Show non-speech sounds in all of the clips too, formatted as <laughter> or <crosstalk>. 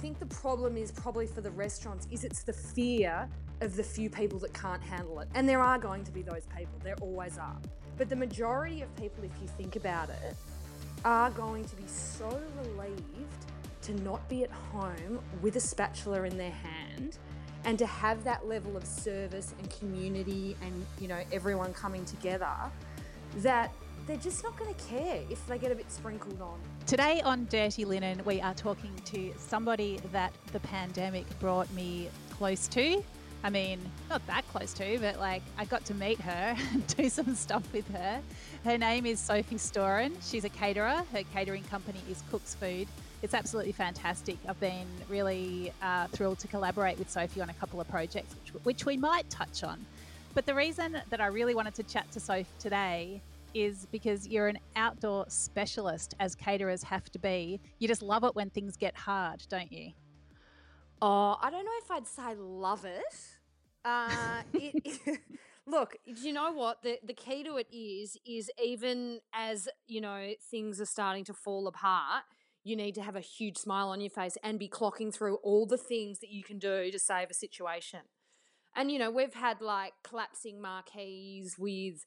think the problem is probably for the restaurants is it's the fear of the few people that can't handle it. And there are going to be those people, there always are. But the majority of people, if you think about it, are going to be so relieved to not be at home with a spatula in their hand and to have that level of service and community and you know everyone coming together that they're just not going to care if they get a bit sprinkled on. Today on Dirty Linen, we are talking to somebody that the pandemic brought me close to. I mean, not that close to, but like I got to meet her <laughs> and do some stuff with her. Her name is Sophie Storen. She's a caterer. Her catering company is Cook's Food. It's absolutely fantastic. I've been really uh, thrilled to collaborate with Sophie on a couple of projects, which, which we might touch on. But the reason that I really wanted to chat to Sophie today is because you're an outdoor specialist, as caterers have to be. You just love it when things get hard, don't you? Oh, I don't know if I'd say love it. Uh, it, <laughs> look, do you know what the the key to it is? Is even as you know things are starting to fall apart, you need to have a huge smile on your face and be clocking through all the things that you can do to save a situation. And you know, we've had like collapsing marquees with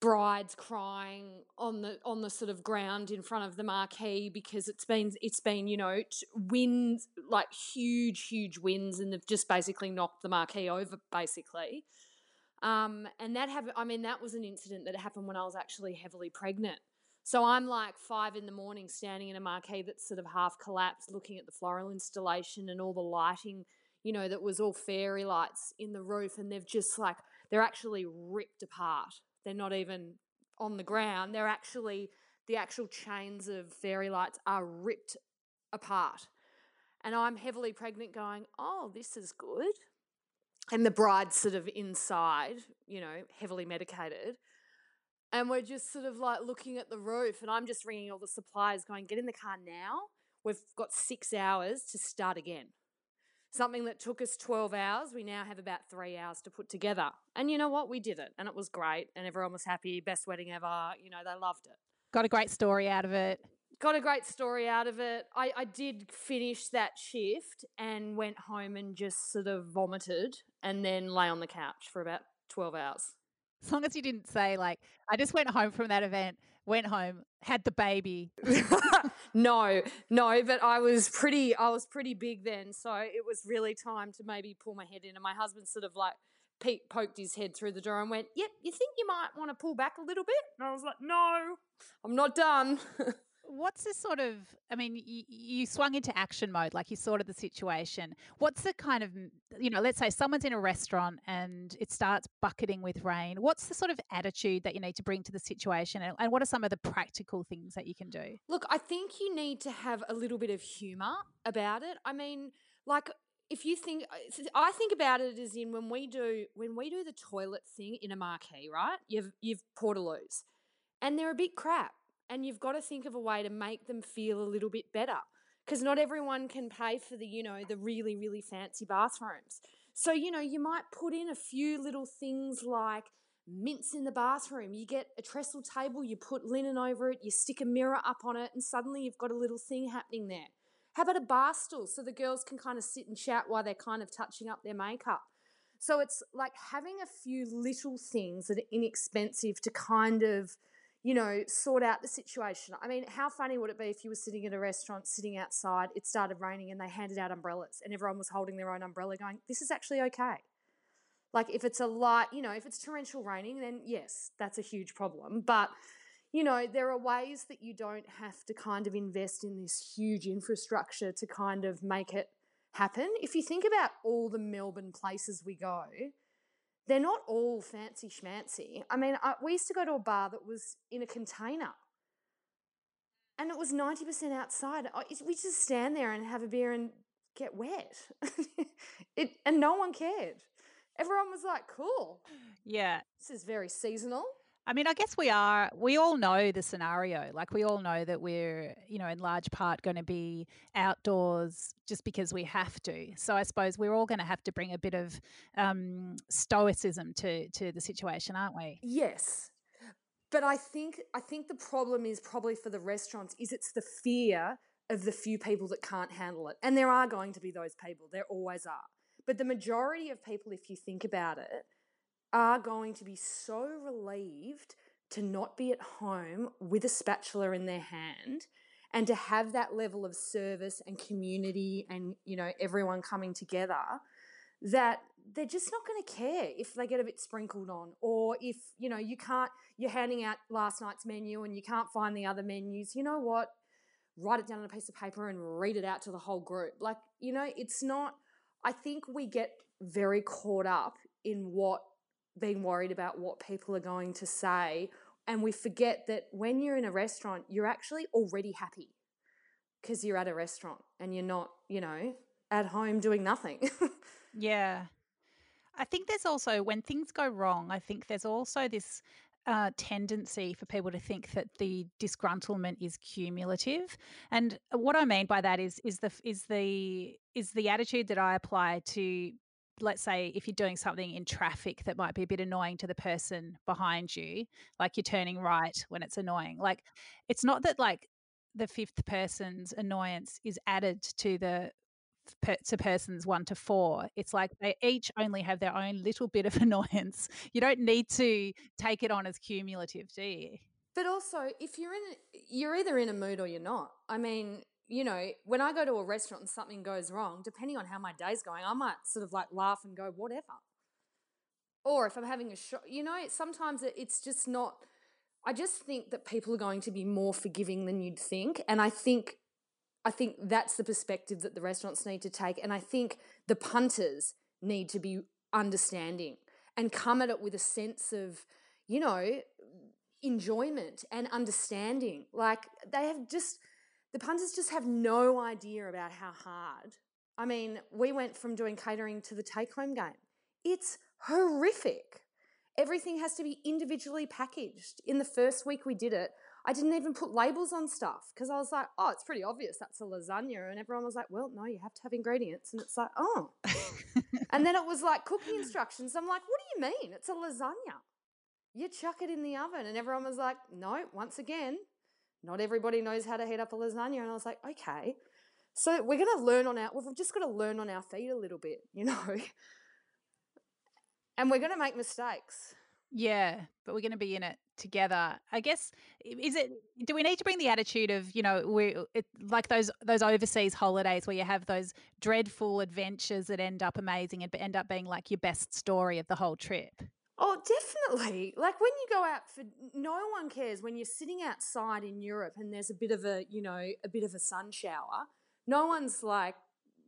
brides crying on the on the sort of ground in front of the marquee because it's been it's been you know winds like huge huge winds and they've just basically knocked the marquee over basically. Um, and that have I mean that was an incident that happened when I was actually heavily pregnant. So I'm like five in the morning standing in a marquee that's sort of half collapsed looking at the floral installation and all the lighting you know that was all fairy lights in the roof and they've just like they're actually ripped apart they're not even on the ground. They're actually, the actual chains of fairy lights are ripped apart. And I'm heavily pregnant going, oh, this is good. And the bride's sort of inside, you know, heavily medicated. And we're just sort of like looking at the roof, and I'm just ringing all the suppliers, going, get in the car now. We've got six hours to start again. Something that took us 12 hours, we now have about three hours to put together. And you know what? We did it and it was great and everyone was happy. Best wedding ever. You know, they loved it. Got a great story out of it. Got a great story out of it. I, I did finish that shift and went home and just sort of vomited and then lay on the couch for about 12 hours. As long as you didn't say, like, I just went home from that event, went home, had the baby. <laughs> no, no, but I was pretty, I was pretty big then. So it was really time to maybe pull my head in. And my husband sort of like poked his head through the door and went, Yep, you think you might want to pull back a little bit? And I was like, No, I'm not done. <laughs> What's the sort of, I mean, you, you, swung into action mode, like you sorted the situation. What's the kind of, you know, let's say someone's in a restaurant and it starts bucketing with rain. What's the sort of attitude that you need to bring to the situation? And, and what are some of the practical things that you can do? Look, I think you need to have a little bit of humor about it. I mean, like, if you think uh, I think about it as in when we do when we do the toilet thing in a marquee, right? You've you've portaloos, and they're a bit crap and you've got to think of a way to make them feel a little bit better because not everyone can pay for the you know the really really fancy bathrooms. So you know you might put in a few little things like mints in the bathroom. You get a trestle table you put linen over it you stick a mirror up on it and suddenly you've got a little thing happening there. How about a bar stool so the girls can kind of sit and chat while they're kind of touching up their makeup. So it's like having a few little things that are inexpensive to kind of you know, sort out the situation. I mean, how funny would it be if you were sitting at a restaurant, sitting outside, it started raining and they handed out umbrellas and everyone was holding their own umbrella going, this is actually okay. Like if it's a light, you know, if it's torrential raining, then yes, that's a huge problem. But, you know, there are ways that you don't have to kind of invest in this huge infrastructure to kind of make it happen. If you think about all the Melbourne places we go, they're not all fancy schmancy. I mean, I, we used to go to a bar that was in a container and it was 90% outside. We just stand there and have a beer and get wet. <laughs> it, and no one cared. Everyone was like, cool. Yeah. This is very seasonal. I mean, I guess we are, we all know the scenario. Like, we all know that we're, you know, in large part going to be outdoors just because we have to. So I suppose we're all going to have to bring a bit of um, stoicism to, to the situation, aren't we? Yes. But I think I think the problem is probably for the restaurants is it's the fear of the few people that can't handle it. And there are going to be those people, there always are. But the majority of people, if you think about it, are going to be so relieved to not be at home with a spatula in their hand and to have that level of service and community and you know everyone coming together that they're just not going to care if they get a bit sprinkled on or if you know you can't you're handing out last night's menu and you can't find the other menus. You know what? Write it down on a piece of paper and read it out to the whole group. Like you know it's not i think we get very caught up in what being worried about what people are going to say and we forget that when you're in a restaurant you're actually already happy because you're at a restaurant and you're not you know at home doing nothing <laughs> Yeah. I think there's also, when things go wrong, I think there's also this uh, tendency for people to think that the disgruntlement is cumulative, and what I mean by that is is the is the is the attitude that I apply to, let's say, if you're doing something in traffic that might be a bit annoying to the person behind you, like you're turning right when it's annoying. Like, it's not that like the fifth person's annoyance is added to the per, to persons one to four. It's like they each only have their own little bit of <laughs> annoyance. You don't need to take it on as cumulative, do you? But also, if you're in, you're either in a mood or you're not. I mean, you know, when I go to a restaurant and something goes wrong, depending on how my day's going, I might sort of like laugh and go, whatever. Or if I'm having a shot, you know, sometimes it's just not. I just think that people are going to be more forgiving than you'd think. And I think I think that's the perspective that the restaurants need to take. And I think the punters need to be understanding and come at it with a sense of, you know, enjoyment and understanding. Like they have just, the punters just have no idea about how hard. I mean, we went from doing catering to the take home game. It's horrific. Everything has to be individually packaged. In the first week we did it, I didn't even put labels on stuff because I was like, oh, it's pretty obvious that's a lasagna. And everyone was like, well, no, you have to have ingredients. And it's like, oh. <laughs> and then it was like cooking instructions. I'm like, what do you mean? It's a lasagna. You chuck it in the oven. And everyone was like, no, once again, not everybody knows how to heat up a lasagna. And I was like, okay. So we're going to learn on our, we've just got to learn on our feet a little bit, <laughs> you know? and we're going to make mistakes. Yeah, but we're going to be in it together. I guess is it do we need to bring the attitude of, you know, we it, like those those overseas holidays where you have those dreadful adventures that end up amazing and end up being like your best story of the whole trip. Oh, definitely. Like when you go out for no one cares when you're sitting outside in Europe and there's a bit of a, you know, a bit of a sun shower. No one's like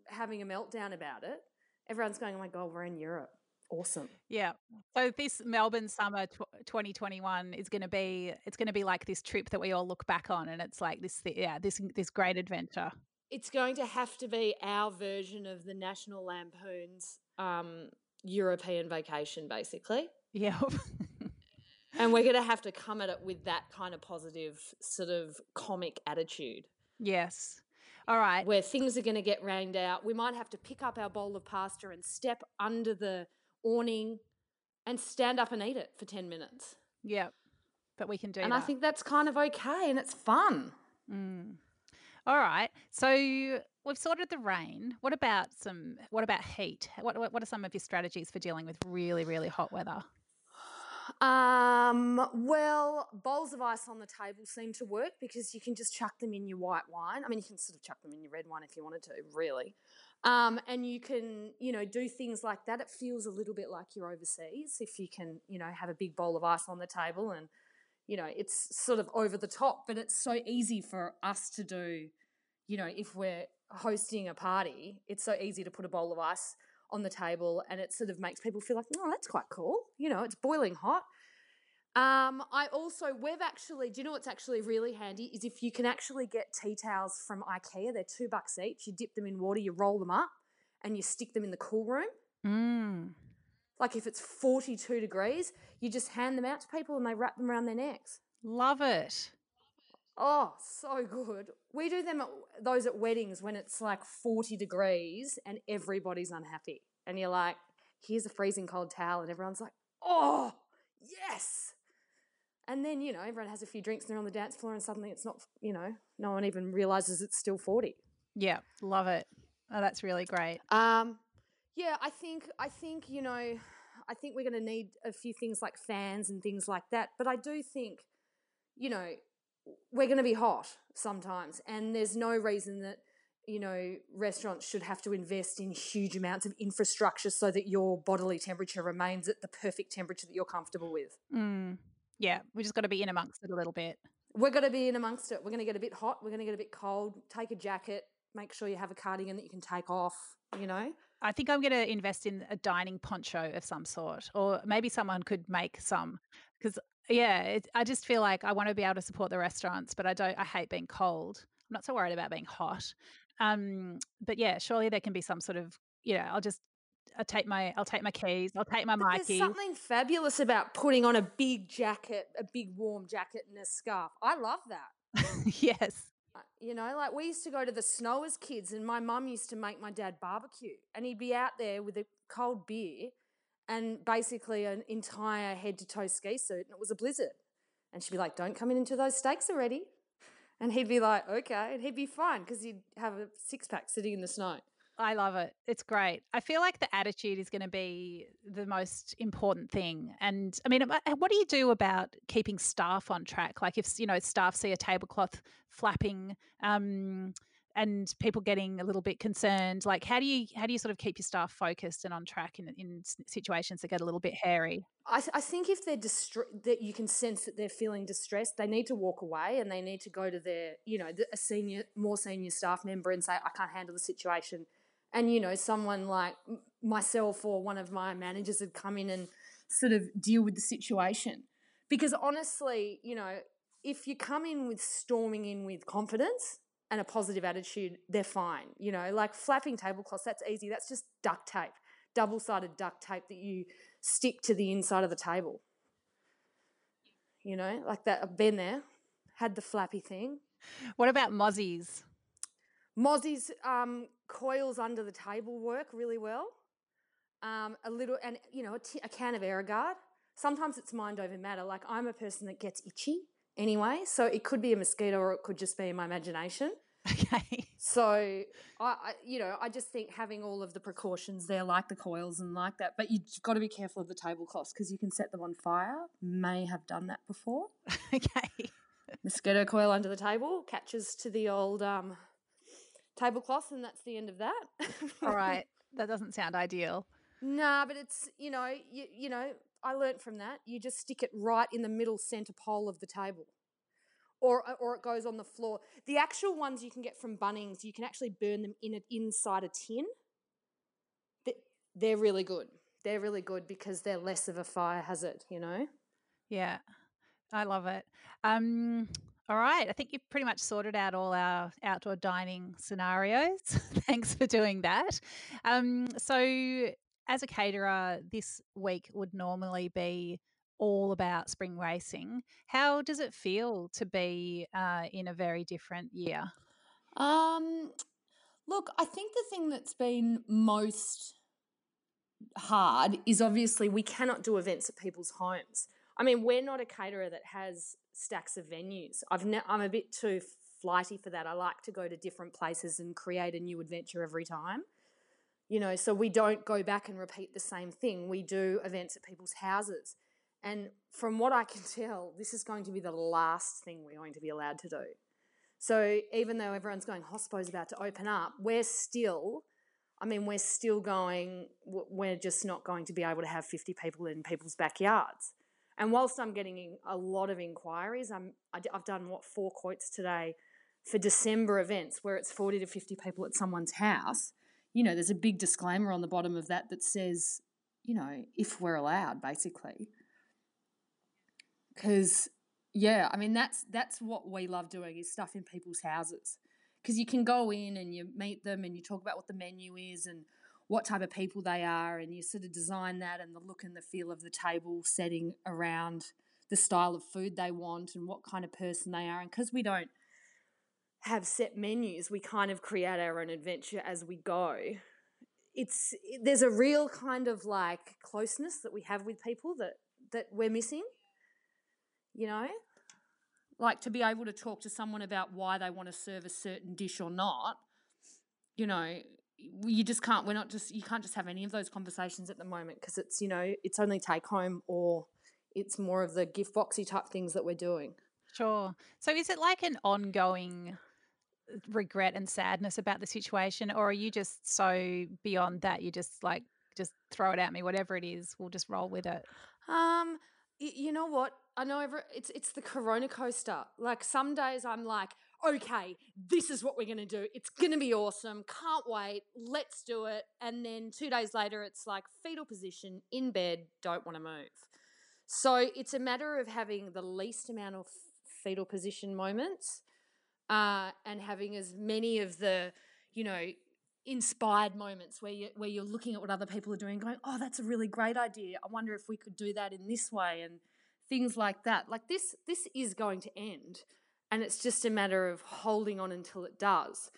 having a meltdown about it. Everyone's going, "Oh my god, we're in Europe." awesome. Yeah. So this Melbourne summer tw- 2021 is going to be it's going to be like this trip that we all look back on and it's like this yeah, this this great adventure. It's going to have to be our version of the National Lampoon's um, European vacation basically. Yeah. <laughs> and we're going to have to come at it with that kind of positive sort of comic attitude. Yes. All right. Where things are going to get rained out. We might have to pick up our bowl of pasta and step under the awning, and stand up and eat it for 10 minutes. Yeah, but we can do that. and that. I think that's kind of okay and it's fun. Mm. All right. So we've sorted the rain. What about some? What about heat? What, what are some of your strategies for dealing with really really hot weather? Um, well, bowls of ice on the table seem to work because you can just chuck them in your white wine. I mean, you can sort of chuck them in your red wine if you wanted to, really. Um, and you can, you know, do things like that. It feels a little bit like you're overseas if you can, you know, have a big bowl of ice on the table and, you know, it's sort of over the top, but it's so easy for us to do, you know, if we're hosting a party, it's so easy to put a bowl of ice on the table and it sort of makes people feel like, oh, that's quite cool. You know, it's boiling hot. Um, I also, we've actually, do you know what's actually really handy is if you can actually get tea towels from IKEA, they're two bucks each. You dip them in water, you roll them up, and you stick them in the cool room. Mm. Like if it's 42 degrees, you just hand them out to people and they wrap them around their necks. Love it. Oh, so good. We do them at, those at weddings when it's like 40 degrees and everybody's unhappy. And you're like, here's a freezing cold towel. And everyone's like, oh, yes And then, you know, everyone has a few drinks and they're on the dance floor and suddenly it's not, you know, no one even realizes it's still 40. Yeah, love it. Oh, that's really great. Um, yeah, I think, I think, you know, I think we're going to need a few things like fans and things like that. But I do think, you know, we're going to be hot sometimes. And there's no reason that, you know, restaurants should have to invest in huge amounts of infrastructure so that your bodily temperature remains at the perfect temperature that you're comfortable with. Mm. Yeah, we just got to be in amongst it a little bit. We're going to be in amongst it. We're going to get a bit hot. We're going to get a bit cold. Take a jacket. Make sure you have a cardigan that you can take off, you know? I think I'm going to invest in a dining poncho of some sort, or maybe someone could make some. Because, yeah, it, I just feel like I want to be able to support the restaurants, but I don't, I hate being cold. I'm not so worried about being hot. Um, but yeah, surely there can be some sort of, you know, I'll just I'll take my I'll take my keys. I'll take my But there's something fabulous about putting on a big jacket, a big warm jacket and a scarf. I love that. <laughs> yes. Uh, You know, like we used to go to the snow as kids, and my mum used to make my dad barbecue, and he'd be out there with a cold beer and basically an entire head to toe ski suit, and it was a blizzard. And she'd be like, "Don't come in until those steaks are ready," and he'd be like, "Okay," and he'd be fine because he'd have a six pack sitting in the snow. I love it. It's great. I feel like the attitude is going to be the most important thing. And I mean, uh, what do you do about keeping staff on track? Like if, you know, staff see a tablecloth flapping um, and people getting a little bit concerned, like how do you, how do you sort of keep your staff focused and on track in, in situations that get a little bit hairy? I, I think if they're distre- that you can sense that they're feeling distressed, they need to walk away and they need to go to their, you know, a senior, more senior staff member and say, I can't handle the situation. And, you know, someone like myself or one of my managers would come in and sort of deal with the situation. Because honestly, you know, if you come in with storming in with confidence and a positive attitude, they're fine. You know, like flapping tablecloths, that's easy. That's just duct tape, double sided duct tape that you stick to the inside of the table. You know, like that. I've been there, had the flappy thing. What about mozzies? Mozzie's um, coils under the table work really well. Um, a little, and you know, a, t- a can of Aerogard. Sometimes it's mind over matter. Like I'm a person that gets itchy anyway, so it could be a mosquito or it could just be my imagination. Okay. <laughs> So I, I, you know, I just think having all of the precautions there, like the coils and like that, but you've got to be careful of the tablecloths because you can set them on fire. May have done that before. <laughs> okay. Mosquito coil under the table catches to the old um, tablecloth, and that's the end of that. <laughs> All right. That doesn't sound ideal. Nah, but it's you know, you, you know, I learnt from that. You just stick it right in the middle center pole of the table. Or, or it goes on the floor. The actual ones you can get from Bunnings, you can actually burn them in it inside a tin. They- They're really good. They're really good because they're less of a fire hazard, you know? Yeah, I love it. Um, all right, I think you've pretty much sorted out all our outdoor dining scenarios. <laughs> Thanks for doing that. Um, so, as a caterer, this week would normally be all about spring racing. How does it feel to be uh, in a very different year? Um, look, I think the thing that's been most hard is obviously we cannot do events at people's homes. I mean, we're not a caterer that has stacks of venues. I've ne- I'm a bit too flighty for that. I like to go to different places and create a new adventure every time. You know, so we don't go back and repeat the same thing. We do events at people's houses. And from what I can <laughs> tell, this is going to be the last thing we're going to be allowed to do. So even though everyone's going, oh, Hospo's about to open up, we're still I mean, we're still going, we're just not going to be able to have 50 people in people's backyards. And whilst I'm getting a lot of inquiries, I'm, I I've done what, four quotes today for December events where it's 40 to 50 people at someone's house. You know, there's a big disclaimer on the bottom of that that says, you know, if we're allowed, basically. Because, yeah, I mean, that's, that's what we love doing is stuff in people's houses because you can go in and you meet them and you talk about what the menu is and what type of people they are and you sort of design that and the look and the feel of the table setting around the style of food they want and what kind of person they are and because we don't have set menus we kind of create our own adventure as we go it's there's a real kind of like closeness that we have with people that that we're missing you know? Like to be able to talk to someone about why they want to serve a certain dish or not, you know, you just can't, we're not just, you can't just have any of those conversations at the moment because it's, you know, it's only take home or it's more of the gift boxy type things that we're doing. Sure. So is it like an ongoing regret and sadness about the situation, or are you just so beyond that? You just like just throw it at me, whatever it is, we'll just roll with it. Um, you know what? I know every, it's it's the Corona coaster. Like some days I'm like, okay, this is what we're gonna do. It's gonna be awesome. Can't wait. Let's do it. And then two days later, it's like fetal position in bed. Don't want to move. So it's a matter of having the least amount of fetal position moments uh, and having as many of the, you know, inspired moments where you where you're looking at what other people are doing, going, "Oh, that's a really great idea. I wonder if we could do that in this way," and things like that. Like this, this is going to end, and it's just a matter of holding on until it does.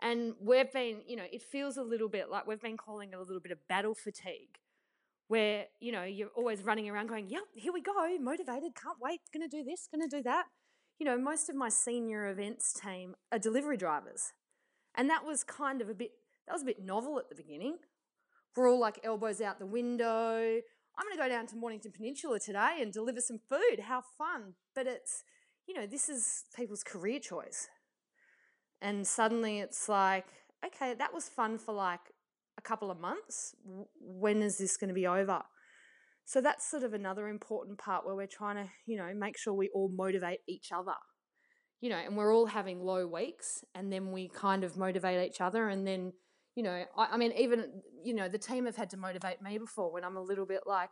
And we've been, you know, it feels a little bit like we've been calling it a little bit of battle fatigue, where you know you're always running around going, "Yep, here we go, motivated, can't wait, to do this, to do that." You know, most of my senior events team are delivery drivers, and that was kind of a bit that was a bit novel at the beginning. We're all like elbows out the window. I'm going to go down to Mornington Peninsula today and deliver some food. How fun! But it's you know this is people's career choice, and suddenly it's like, okay, that was fun for like a couple of months. When is this going to be over? So that's sort of another important part where we're trying to, you know, make sure we all motivate each other. You know, and we're all having low weeks and then we kind of motivate each other and then, you know, I, I mean, even, you know, the team have had to motivate me before when I'm a little bit like,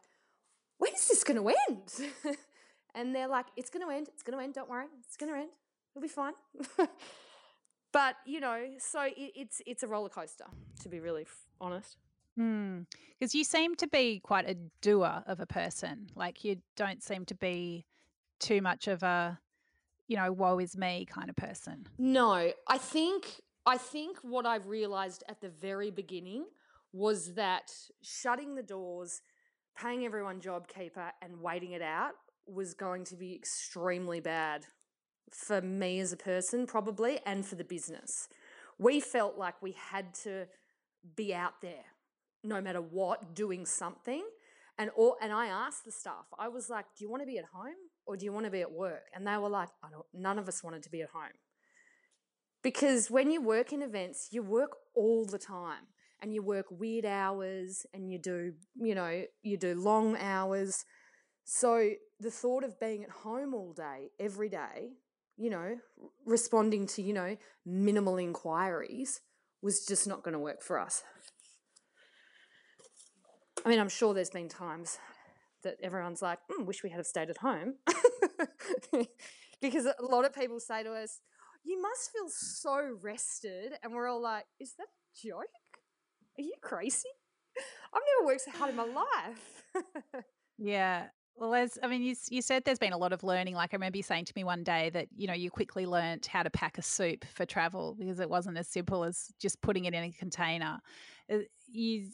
when is this going to end? <laughs> and they're like, it's going to end. It's going to end. Don't worry. It's going to end. It'll be fine. <laughs> but, you know, so it, it's, it's a roller coaster, to be really f- honest. Hmm. Because you seem to be quite a doer of a person. Like you don't seem to be too much of a, you know, woe is me kind of person. No, I think I think what I've realized at the very beginning was that shutting the doors, paying everyone JobKeeper and waiting it out was going to be extremely bad for me as a person probably and for the business. We felt like we had to be out there no matter what doing something. And all and I asked the staff I was like do you want to be at home or do you want to be at work? And they were like I don't none of us wanted to be at home. Because when you work in events you work all the time and you work weird hours and you do you know you do long hours. So the thought of being at home all day every day you know responding to you know minimal inquiries was just not going to work for us I mean, I'm sure there's been times that everyone's like, mm, wish we had have stayed at home. <laughs> because a lot of people say to us, you must feel so rested. And we're all like, is that a joke? Are you crazy? I've never worked so hard in my life. <laughs> Yeah. Well, as I mean, you, you said there's been a lot of learning. Like I remember you saying to me one day that you know you quickly learned how to pack a soup for travel because it wasn't as simple as just putting it in a container. Uh, You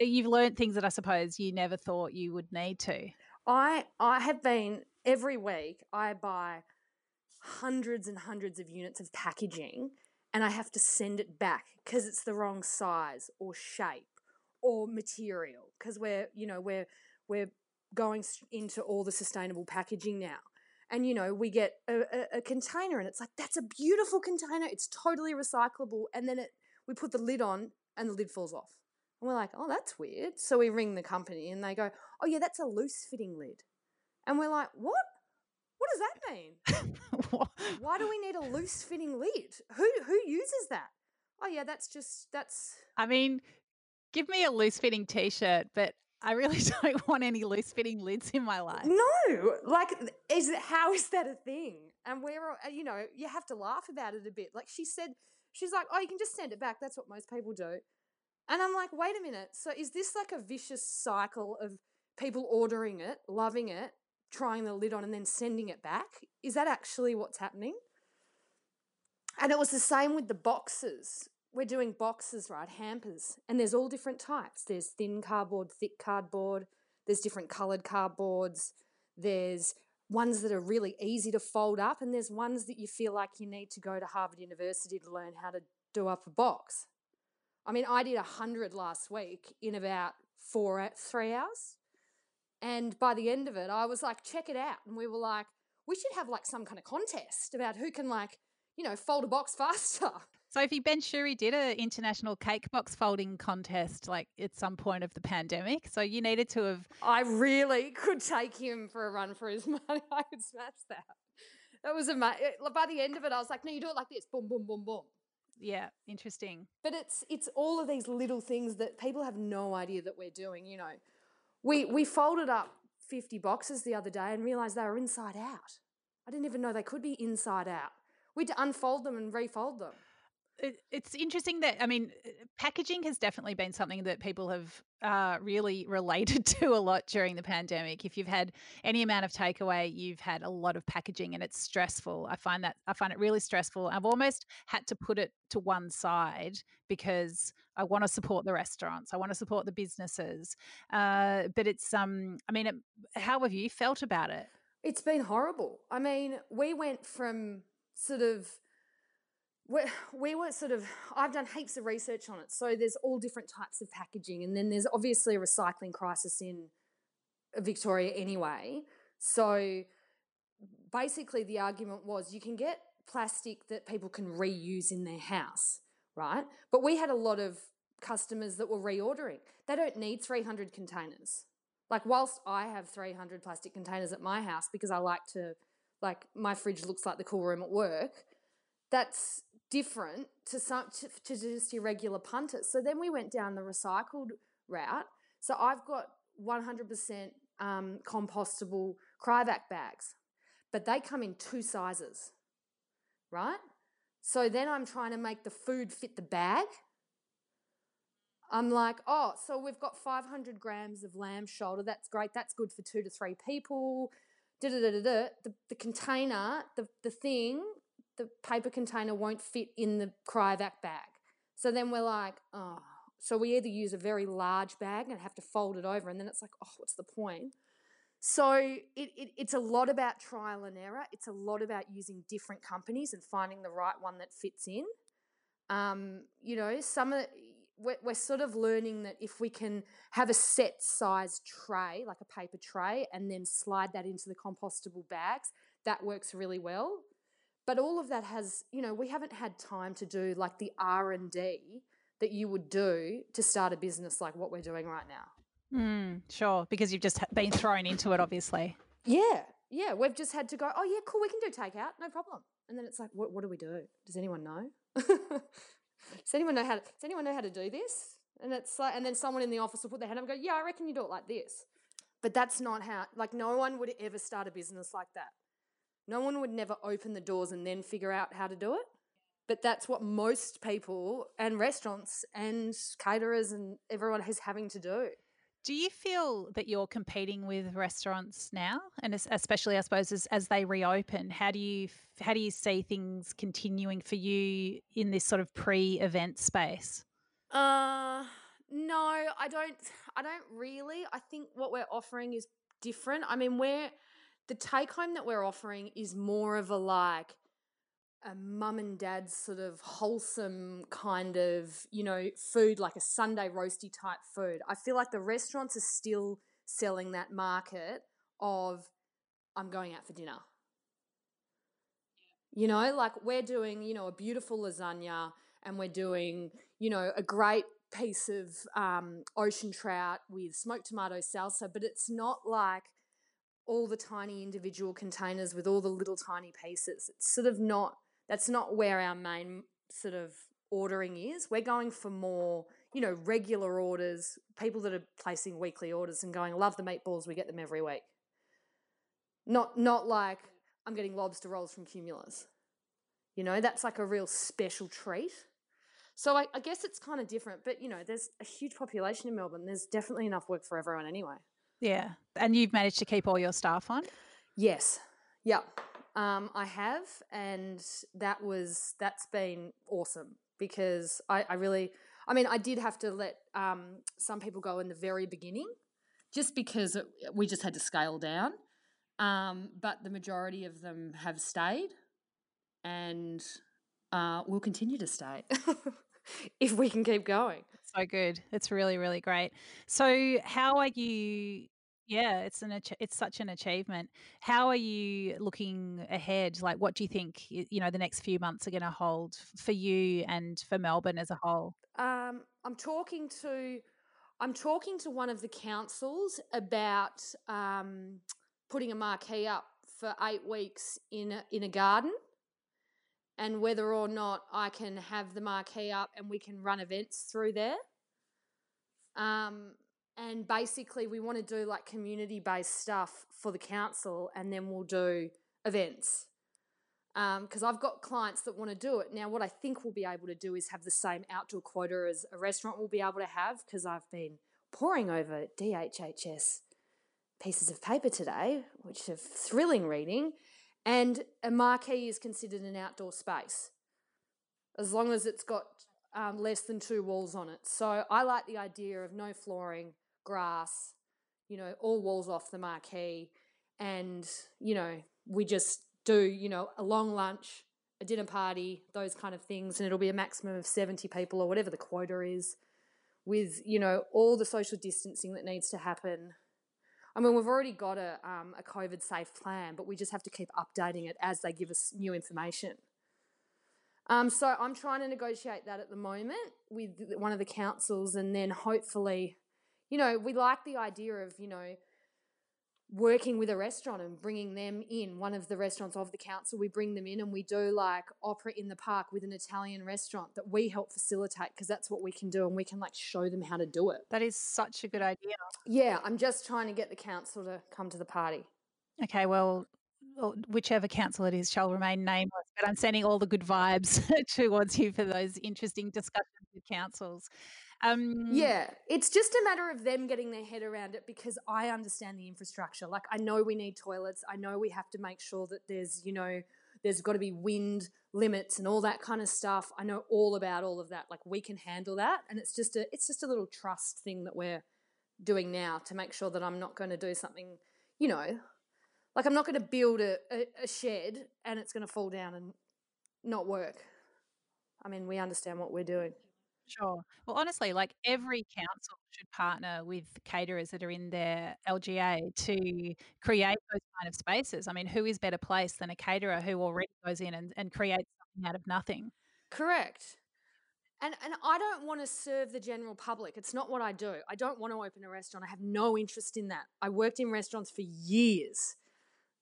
you've learned things that I suppose you never thought you would need to. I I have been every week I buy hundreds and hundreds of units of packaging and I have to send it back because it's the wrong size or shape or material because we're you know we're we're going into all the sustainable packaging now and you know we get a, a, a container and it's like that's a beautiful container it's totally recyclable and then it we put the lid on and the lid falls off and we're like oh that's weird so we ring the company and they go oh yeah that's a loose fitting lid and we're like what what does that mean <laughs> why do we need a loose fitting lid who who uses that oh yeah that's just that's I mean, give me a loose fitting t shirt, but I really <laughs> don't want any loose fitting lids in my life. No, like, is it how is that a thing? And we're, you know, you have to laugh about it a bit. Like she said, she's like, oh, you can just send it back. That's what most people do. And I'm like, wait a minute. So is this like a vicious cycle of people ordering it, loving it, trying the lid on, and then sending it back? Is that actually what's happening? And it was the same with the boxes. We're doing boxes, right? Hampers. And there's all different types. There's thin cardboard, thick cardboard. There's different coloured cardboards. There's ones that are really easy to fold up, and there's ones that you feel like you need to go to Harvard University to learn how to do up a box. I mean, I did a hundred last week in about four, uh, three hours. And by the end of it, I was like, check it out. And we were like, we should have like some kind of contest about who can like, you know, fold a box <laughs> faster. Sophie Ben Shewry did an international cake box folding contest like at some point of the pandemic. So you needed to have. I really could take him for a run for his <laughs> money. I could smash that. That was amazing. Eh, by the end of it, I was like, no, you do it like this boom, boom, boom, boom. Yeah, interesting. But it's it's all of these little things that people have no idea that we're doing. You know, we we folded up fifty boxes the other day and realized they were inside out. I didn't even know they could be inside out. We had to unfold them and refold them it's interesting that I mean, uh, packaging has definitely been something that people have uh, really related <laughs> to a lot during the pandemic. If you've had any amount of takeaway, you've had a lot of packaging, and it's stressful. I find that I find it really stressful. I've almost had to put it to one side because I want to support the restaurants, I want to support the businesses. Uh, but it's um, I mean, it, how have you felt about it? It's been horrible. I mean, we went from sort of we we were sort of i've done heaps of research on it so there's all different types of packaging and then there's obviously a recycling crisis in uh, victoria anyway. So basically the argument was you can get plastic that people can reuse in their house right? But we had a lot of customers that were reordering. They don't need 300 containers. Like whilst i have 300 plastic containers at my house because i like to like my fridge looks like the cool room at work that's different to some to, to just your regular punters. So then we went down the recycled route. So I've got 100% um, compostable Cryovac bags, but they come in two sizes, right? So then I'm trying to make the food fit the bag. I'm like, oh, so we've got 500 grams of lamb shoulder. That's great. That's good for two to three people. The, the container, the, the thing the paper container won't fit in the cryovac bag. So then we're like, oh, so we either use a very large bag and have to fold it over, and then it's like, oh, what's the point? So it, it, it's a lot about trial and error. It's a lot about using different companies and finding the right one that fits in. Um, you know, some of we're, we're sort of learning that if we can have a set size tray, like a paper tray, and then slide that into the compostable bags, that works really well but all of that has you know we haven't had time to do like the r&d that you would do to start a business like what we're doing right now. Mm, sure because you've just been thrown into it obviously. Yeah yeah we've just had to go oh yeah cool we can do takeout no problem. And then it's like what, what do we do? Does anyone know? <laughs> Does anyone know how to, does anyone know how to do this? And it's like and then someone in the office will put their hand up and go yeah i reckon you do it like this. But that's not how like no one would ever start a business like that no one would never open the doors and then figure out how to do it. But that's what most people and restaurants and caterers and everyone is having to do. Do you feel that you're competing with restaurants now, and especially, I suppose, as, as they reopen? How do you how do you see things continuing for you in this sort of pre-event space? Uh, no, I don't. I don't really. I think what we're offering is different. I mean, we're the take home that we're offering is more of a like a mum and dad sort of wholesome kind of, you know, food, like a Sunday roasty type food. I feel like the restaurants are still selling that market of I'm going out for dinner. You know, like we're doing, you know, a beautiful lasagna and we're doing, you know, a great piece of um, ocean trout with smoked tomato salsa, but it's not like all the tiny individual containers with all the little tiny pieces. It's sort of not, that's not where our main sort of ordering is. We're going for more, you know, regular orders, people that are placing weekly orders and going, I love the meatballs, we get them every week. Not, not like I'm getting lobster rolls from Cumulus. You know, that's like a real special treat. So I, I guess it's kind of different, but you know, there's a huge population in Melbourne. There's definitely enough work for everyone anyway. Yeah. And you've managed to keep all your staff on? Yes. Yeah. Um, I have, and that was that's been awesome because I, I really, I mean, I did have to let um, some people go in the very beginning, just because it, we just had to scale down. Um, but the majority of them have stayed and uh, will continue to stay <laughs> if we can keep going. So good. It's really, really great. So, how are you? Yeah, it's an it's such an achievement. How are you looking ahead? Like, what do you think you know the next few months are going to hold for you and for Melbourne as a whole? Um, I'm talking to I'm talking to one of the councils about um, putting a marquee up for eight weeks in a, in a garden, and whether or not I can have the marquee up and we can run events through there. Um, and basically, we want to do like community based stuff for the council, and then we'll do events because um, I've got clients that want to do it. Now, what I think we'll be able to do is have the same outdoor quota as a restaurant will be able to have because I've been poring over DHHS pieces of paper today, which are thrilling reading. And a marquee is considered an outdoor space as long as it's got um, less than two walls on it. So I like the idea of no flooring, grass, you know, all walls off the marquee. And, you know, we just do, you know, a long lunch, a dinner party, those kind of things, and it'll be a maximum of 70 people or whatever the quota is, with, you know, all the social distancing that needs to happen. I mean, we've already got a, um, a COVID safe plan, but we just have to keep updating it as they give us new information. Um, so I'm trying to negotiate that at the moment with one of the councils, and then hopefully, you know, we like the idea of, you know, working with a restaurant and bringing them in, one of the restaurants of the council, we bring them in and we do like opera in the park with an Italian restaurant that we help facilitate because that's what we can do and we can like show them how to do it. That is such a good idea. Yeah, I'm just trying to get the council to come to the party. Okay, well, whichever council it is shall remain nameless, but I'm sending all the good vibes <laughs> towards you for those interesting discussions with councils. Um, yeah, it's just a matter of them getting their head around it because I understand the infrastructure. Like, I know we need toilets. I know we have to make sure that there's, you know, there's got to be wind limits and all that kind of stuff. I know all about all of that. Like, we can handle that, and it's just a, it's just a little trust thing that we're doing now to make sure that I'm not going to do something, you know, like I'm not going to build a, a, a shed and it's going to fall down and not work. I mean, we understand what we're doing. Sure. Well, honestly, like every council should partner with caterers that are in their LGA to create those kind of spaces. I mean, who is better placed than a caterer who already goes in and, and creates something out of nothing? Correct. And and I don't want to serve the general public. It's not what I do. I don't want to open a restaurant. I have no interest in that. I worked in restaurants for years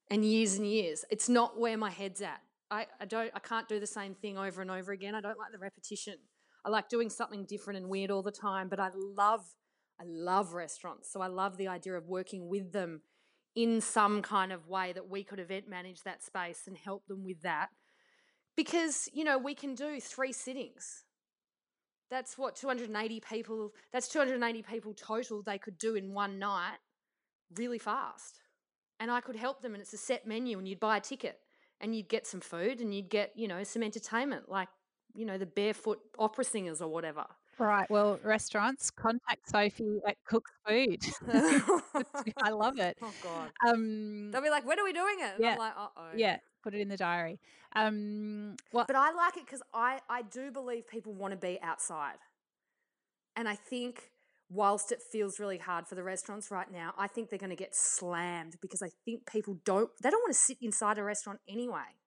and years and years. It's not where my head's at. I, I don't I can't do the same thing over and over again. I don't like the repetition. I like doing something different and weird all the time, but I love I love restaurants. So I love the idea of working with them in some kind of way that we could event manage that space and help them with that. Because, you know, we can do three sittings. That's what 280 people, that's 280 people total they could do in one night really fast. And I could help them and it's a set menu and you'd buy a ticket and you'd get some food and you'd get, you know, some entertainment like you know, the barefoot opera singers or whatever. Right. Well, restaurants contact Sophie at Cook's Food. <laughs> <laughs> I love it. Oh God. Um, They'll be like, "When are we doing it?" And yeah. I'm like, "Uh oh." Yeah. Put it in the diary. Um, well, but I like it because I I do believe people want to be outside, and I think whilst it feels really hard for the restaurants right now, I think they're going to get slammed because I think people don't they don't want to sit inside a restaurant anyway.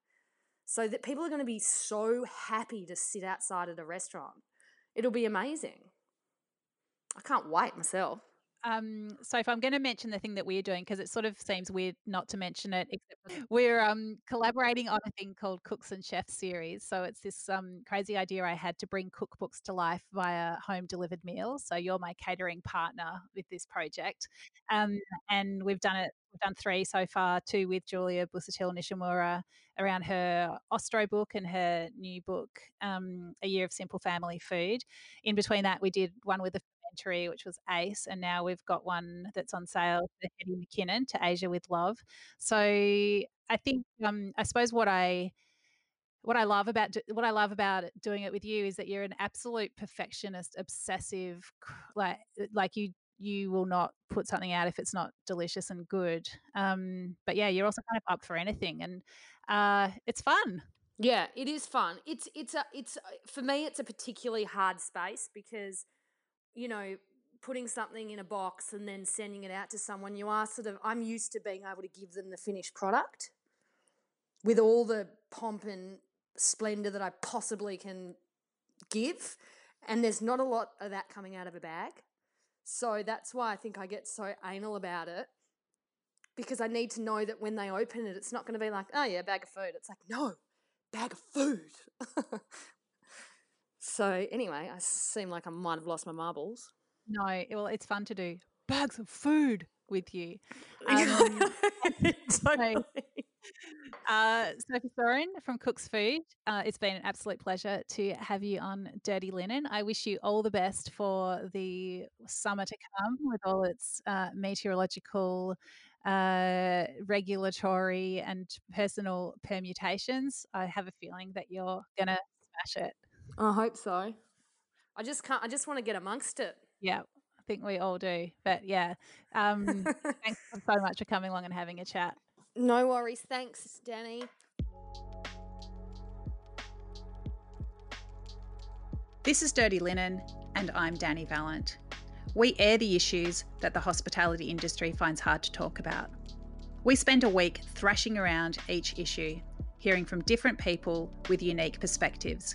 So that people are going to be so happy to sit outside at a restaurant. It'll be amazing. I can't wait myself. Um, so if I'm going to mention the thing that we're doing, because it sort of seems weird not to mention it, except <laughs> we're um, collaborating on a thing called Cooks and Chefs series. So it's this um, crazy idea I had to bring cookbooks to life via home delivered meals. So you're my catering partner with this project, um, and we've done it. We've done three so far, two with Julia Busuttil Nishimura around her Ostro book and her new book, um, A Year of Simple Family Food. In between that, we did one with a documentary, which was Ace, and now we've got one that's on sale for Hetty McKinnon to Asia with Love. So I think, um, I suppose what I what I love about what I love about doing it with you is that you're an absolute perfectionist, obsessive, like like you you will not put something out if it's not delicious and good. Um, but yeah, you're also kind of up for anything, and uh, it's fun. Yeah, it is fun. It's it's a it's for me it's a particularly hard space because you know putting something in a box and then sending it out to someone you are sort of I'm used to being able to give them the finished product with all the pomp and splendor that I possibly can give and there's not a lot of that coming out of a bag. So that's why I think I get so anal about it because I need to know that when they open it, it's not going to be like, oh yeah, bag of food. It's like, no, bag of food. <laughs> so anyway, I seem like I might have lost my marbles. No, well, it's fun to do bags of food with you. <laughs> Um, totally. uh, Sophie Soren from Cook's Food, uh, it's been an absolute pleasure to have you on Dirty Linen. I wish you all the best for the summer to come with all its uh, meteorological, uh, regulatory, and personal permutations. I have a feeling that you're going to smash it. I hope so. I just can't, I just want to get amongst it. Yeah, I think we all do. But yeah, um, <laughs> thanks so much for coming along and having a chat. No worries. Thanks, Dani. This is Dirty Linen, and I'm Dani Valent. We air the issues that the hospitality industry finds hard to talk about. We spend a week thrashing around each issue, hearing from different people with unique perspectives.